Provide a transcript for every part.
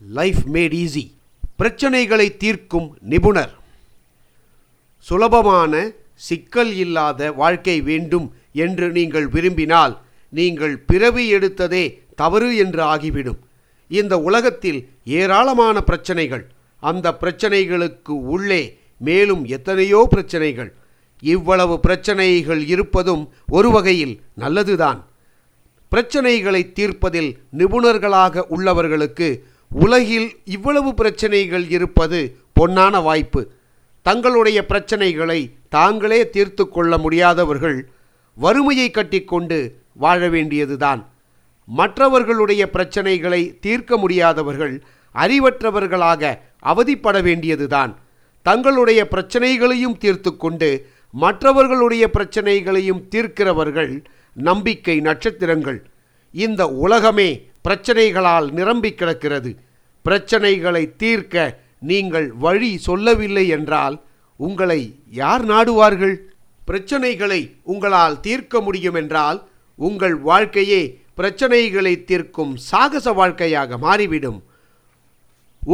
Life mat easy பிரச்சனைகளை தீர்க்கும் நிபுணர். சுலபமான சிக்கல் இல்லாத வாழ்க்கை வேண்டும் என்று நீங்கள் விரும்பினால் நீங்கள் பிறவி எடுத்ததே தவறு என்று ஆகிவிடும். இந்த உலகத்தில் ஏராளமான பிரச்சனைகள். அந்த பிரச்சனைகளுக்கு உள்ளே மேலும் எத்தனையோ பிரச்சனைகள். இவ்வளவு பிரச்சனைகள் இருப்பதும் ஒரு வகையில் நல்லதுதான். பிரச்சனைகளை தீர்ப்பதில் நிபுணர்களாக உள்ளவர்களுக்கு உலகில் இவ்வளவு பிரச்சனைகள் இருப்பது பொன்னான வாய்ப்பு. தங்களுடைய பிரச்சனைகளை தாங்களே தீர்த்து கொள்ள முடியாதவர்கள் வறுமையை கட்டிக்கொண்டு வாழ வேண்டியதுதான். மற்றவர்களுடைய பிரச்சனைகளை தீர்க்க முடியாதவர்கள் அறிவற்றவர்களாக அவதிப்பட வேண்டியதுதான். தங்களுடைய பிரச்சனைகளையும் தீர்த்து கொண்டு மற்றவர்களுடைய பிரச்சனைகளையும் தீர்க்கிறவர்கள் நம்பிக்கை நட்சத்திரங்கள். இந்த உலகமே பிரச்சனைகளால் நிரம்பி கிடக்கிறது. பிரச்சனைகளை தீர்க்க நீங்கள் வழி சொல்லவில்லை என்றால் உங்களை யார் நாடுவார்கள்? பிரச்சனைகளை உங்களால் தீர்க்க முடியும் என்றால் உங்கள் வாழ்க்கையே பிரச்சனைகளை தீர்க்கும் சாகச வாழ்க்கையாக மாறிவிடும்.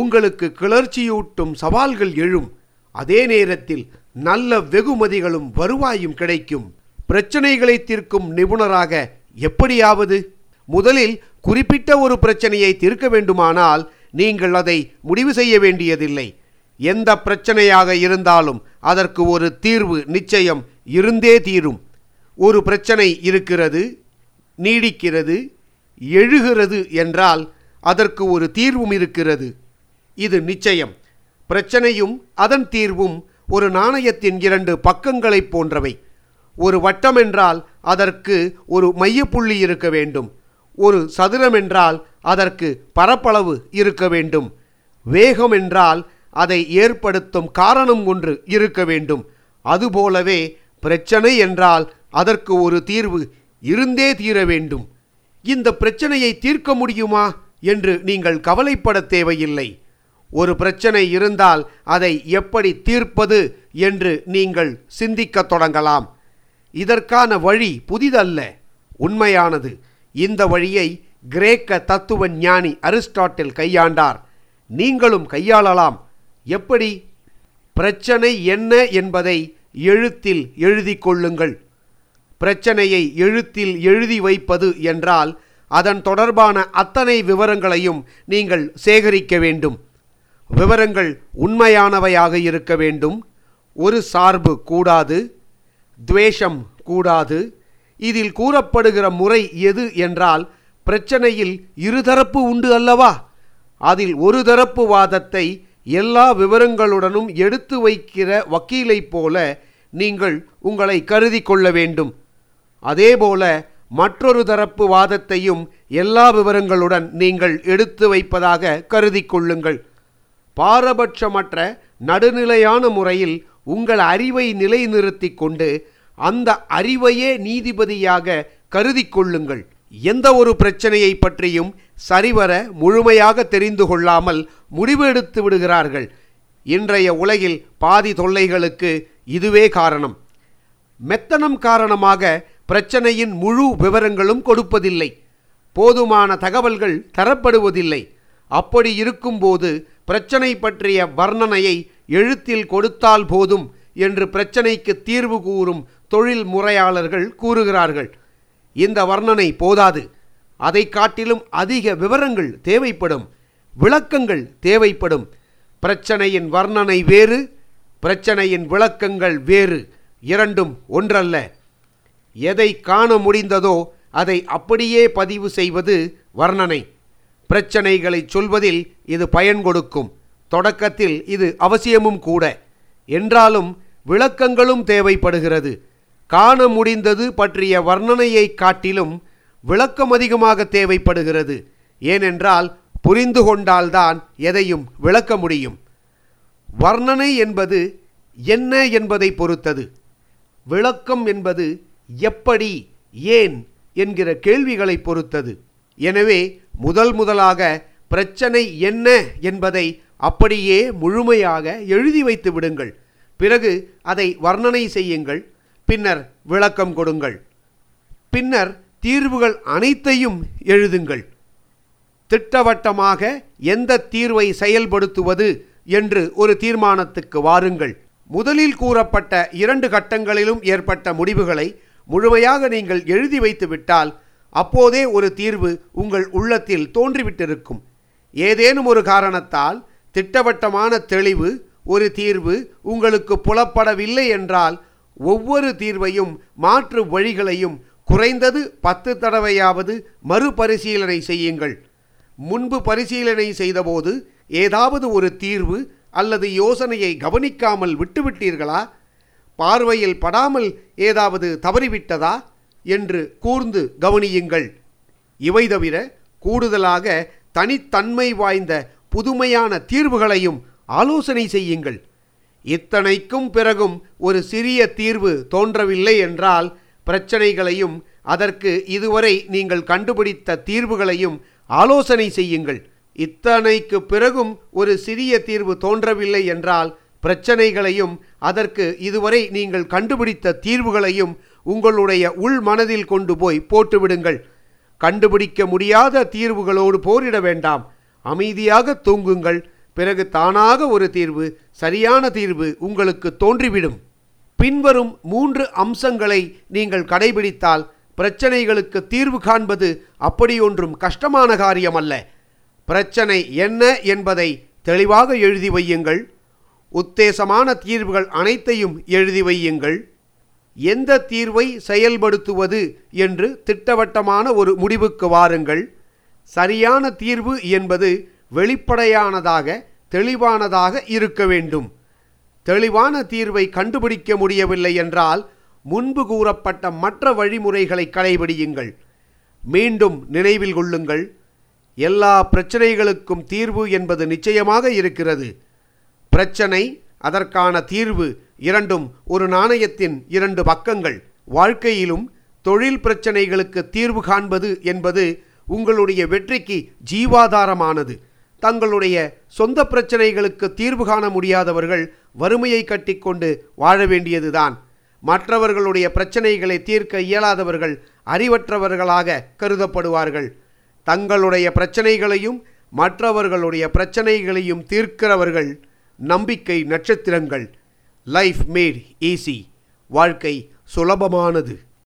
உங்களுக்கு கிளர்ச்சியூட்டும் சவால்கள் எழும். அதே நேரத்தில் நல்ல வெகுமதிகளும் வருவாயும் கிடைக்கும். பிரச்சனைகளை தீர்க்கும் நிபுணராக எப்படியாவது? முதலில் குறிப்பிட்ட ஒரு பிரச்சனையை தீர்க்க வேண்டுமானால் நீங்கள் அதை முடிவு செய்ய வேண்டியதில்லை. எந்த பிரச்சனையாக இருந்தாலும் அதற்கு ஒரு தீர்வு நிச்சயம் இருந்தே தீரும். ஒரு பிரச்சனை இருக்கிறது நீடிக்கிறது எழுகிறது என்றால் அதற்கு ஒரு தீர்வும் இருக்கிறது. இது நிச்சயம். பிரச்சனையும் அதன் தீர்வும் ஒரு நாணயத்தின் இரண்டு பக்கங்களைப் போன்றவை. ஒரு வட்டம் என்றால் அதற்கு ஒரு மையப்புள்ளி இருக்க வேண்டும். ஒரு சதுரம் என்றால் அதற்கு பரப்பளவு இருக்க வேண்டும். வேகம் என்றால் அதை ஏற்படுத்தும் காரணம் ஒன்று இருக்க வேண்டும். அதுபோலவே பிரச்சனை என்றால் அதற்கு ஒரு தீர்வு இருந்தே தீர வேண்டும். இந்த பிரச்சனையை தீர்க்க முடியுமா என்று நீங்கள் கவலைப்பட தேவையில்லை. ஒரு பிரச்சனை இருந்தால் அதை எப்படி தீர்ப்பது என்று நீங்கள் சிந்திக்கத் தொடங்கலாம். இதற்கான வழி புதிதல்ல உண்மையானது. இந்த வழியை கிரேக்க தத்துவ ஞானி அரிஸ்டாட்டில் கையாண்டார். நீங்களும் கையாளலாம். எப்படி? பிரச்சனை என்ன என்பதை எழுத்தில் எழுதி கொள்ளுங்கள். பிரச்சனையை எழுத்தில் எழுதி வைப்பது என்றால் அதன் தொடர்பான அத்தனை விவரங்களையும் நீங்கள் சேகரிக்க வேண்டும். விவரங்கள் உண்மையானவையாக இருக்க வேண்டும். ஒரு சார்பு கூடாது. துவேஷம் கூடாது. இதில் கூறப்படுகிற முறை எது என்றால் பிரச்சனையில் இருதரப்பு உண்டு அல்லவா? அதில் ஒரு தரப்பு வாதத்தை எல்லா விவரங்களுடனும் எடுத்து வைக்கிற வக்கீலைப் போல நீங்கள் உங்களை கருதி கொள்ள வேண்டும். அதேபோல மற்றொரு தரப்பு வாதத்தையும் எல்லா விவரங்களுடன் நீங்கள் எடுத்து வைப்பதாக கருதி கொள்ளுங்கள். பாரபட்சமற்ற நடுநிலையான முறையில் உங்கள் அறிவை நிலைநிறுத்தி கொண்டு அந்த அறிவையே நீதிபதியாக கருதி கொள்ளுங்கள். எந்த ஒரு பிரச்சனையை பற்றியும் சரிவர முழுமையாக தெரிந்து கொள்ளாமல் முடிவு எடுத்து விடுகிறார்கள். இன்றைய உலகில் பாதி தொல்லைகளுக்கு இதுவே காரணம். மெத்தனம் காரணமாக பிரச்சனையின் முழு விவரங்களும் கொடுப்பதில்லை. போதுமான தகவல்கள் தரப்படுவதில்லை. அப்படி இருக்கும்போது பிரச்சனை பற்றிய வர்ணனையை எழுத்தில் கொடுத்தால் போதும் என்று பிரச்சனைக்கு தீர்வு கூறும் தொழில் முறையாளர்கள் கூறுகிறார்கள் இந்த வர்ணனை போதாது. அதை காட்டிலும் அதிக விவரங்கள் தேவைப்படும் விளக்கங்கள் தேவைப்படும். பிரச்சனையின் வர்ணனை வேறு பிரச்சனையின் விளக்கங்கள் வேறு இரண்டும் ஒன்றல்ல. எதை காண முடிந்ததோ அதை அப்படியே பதிவு செய்வது வர்ணனை. பிரச்சனைகளை சொல்வதில் இது பயன் கொடுக்கும் தொடக்கத்தில் இது அவசியமும் கூட. என்றாலும் விளக்கங்களும் தேவைப்படுகிறது. காண முடிந்தது பற்றிய வர்ணனையை காட்டிலும் விளக்கம் அதிகமாக தேவைப்படுகிறது. ஏனென்றால் புரிந்து கொண்டால்தான் எதையும் விளக்க முடியும். வர்ணனை என்பது என்ன என்பதை பொறுத்தது. விளக்கம் என்பது எப்படி ஏன் என்கிற கேள்விகளை பொறுத்தது. எனவே முதல் முதலாக பிரச்சனை என்ன என்பதை அப்படியே முழுமையாக எழுதி வைத்து விடுங்கள். பிறகு அதை வர்ணனை செய்யுங்கள். பின்னர் விளக்கம் கொடுங்கள். பின்னர் தீர்வுகள் அனைத்தையும் எழுதுங்கள். திட்டவட்டமாக எந்த தீர்வை செயல்படுத்துவது என்று ஒரு தீர்மானத்துக்கு வாருங்கள். முதலில் கூறப்பட்ட இரண்டு கட்டங்களிலும் ஏற்பட்ட முடிவுகளை முழுமையாக நீங்கள் எழுதி வைத்துவிட்டால் அப்போதே ஒரு தீர்வு உங்கள் உள்ளத்தில் தோன்றிவிட்டிருக்கும். ஏதேனும் ஒரு காரணத்தால் திட்டவட்டமான தெளிவு ஒரு தீர்வு உங்களுக்கு புலப்படவில்லை என்றால் ஒவ்வொரு தீர்வையும் மாற்று வழிகளையும் குறைந்தது பத்து தடவையாவது மறுபரிசீலனை செய்யுங்கள். முன்பு பரிசீலனை செய்தபோது ஏதாவது ஒரு தீர்வு அல்லது யோசனையை கவனிக்காமல் விட்டுவிட்டீர்களா? பார்வையில் படாமல் ஏதாவது தவறிவிட்டதா? என்று கூர்ந்து கவனியுங்கள். இவை தவிர கூடுதலாக தனித்தன்மை வாய்ந்த புதுமையான தீர்வுகளையும் ஆலோசனை செய்யுங்கள். இத்தனைக்கும் பிறகும் ஒரு சிறிய தீர்வு தோன்றவில்லை என்றால் பிரச்சனைகளையும் அதற்கு இதுவரை நீங்கள் கண்டுபிடித்த தீர்வுகளையும் ஆலோசனை செய்யுங்கள். இத்தனைக்கு பிறகும் ஒரு சிறிய தீர்வு தோன்றவில்லை என்றால் பிரச்சனைகளையும் அதற்கு இதுவரை நீங்கள் கண்டுபிடித்த தீர்வுகளையும் உங்களுடைய உள் மனதில் கொண்டு போய் போட்டுவிடுங்கள். கண்டுபிடிக்க முடியாத தீர்வுகளோடு போரிட வேண்டாம். அமைதியாக தூங்குங்கள். பிறகு தானாக ஒரு தீர்வு சரியான தீர்வு உங்களுக்கு தோன்றிவிடும். பின்வரும் மூன்று அம்சங்களை நீங்கள் கடைபிடித்தால் பிரச்சனைகளுக்கு தீர்வு காண்பது அப்படியொன்றும் கஷ்டமான காரியமல்ல. பிரச்சனை என்ன என்பதை தெளிவாக எழுதி வையுங்கள். உத்தேசமான தீர்வுகள் அனைத்தையும் எழுதி வையுங்கள். எந்த தீர்வை செயல்படுத்துவது என்று திட்டவட்டமான ஒரு முடிவுக்கு வாருங்கள். சரியான தீர்வு என்பது வெளிப்படையானதாக தெளிவானதாக இருக்க வேண்டும். தெளிவான தீர்வை கண்டுபிடிக்க முடியவில்லை என்றால் முன்பு கூறப்பட்ட மற்ற வழிமுறைகளை கடைபிடியுங்கள். மீண்டும் நினைவில் கொள்ளுங்கள். எல்லா பிரச்சனைகளுக்கும் தீர்வு என்பது நிச்சயமாக இருக்கிறது. பிரச்சனை அதற்கான தீர்வு இரண்டும் ஒரு நாணயத்தின் இரண்டு பக்கங்கள். வாழ்க்கையிலும் தொழில் பிரச்சனைகளுக்கு தீர்வு காண்பது என்பது உங்களுடைய வெற்றிக்கு ஜீவாதாரமானது. தங்களுடைய சொந்த பிரச்சனைகளுக்கு தீர்வு காண முடியாதவர்கள் வறுமையை கட்டிக்கொண்டு வாழ வேண்டியதுதான். மற்றவர்களுடைய பிரச்சனைகளை தீர்க்க இயலாதவர்கள் அறிவற்றவர்களாக கருதப்படுவார்கள். தங்களுடைய பிரச்சனைகளையும் மற்றவர்களுடைய பிரச்சனைகளையும் தீர்க்கிறவர்கள் நம்பிக்கை நட்சத்திரங்கள். லைஃப் மேட் ஈஸி வாழ்க்கை சுலபமானது.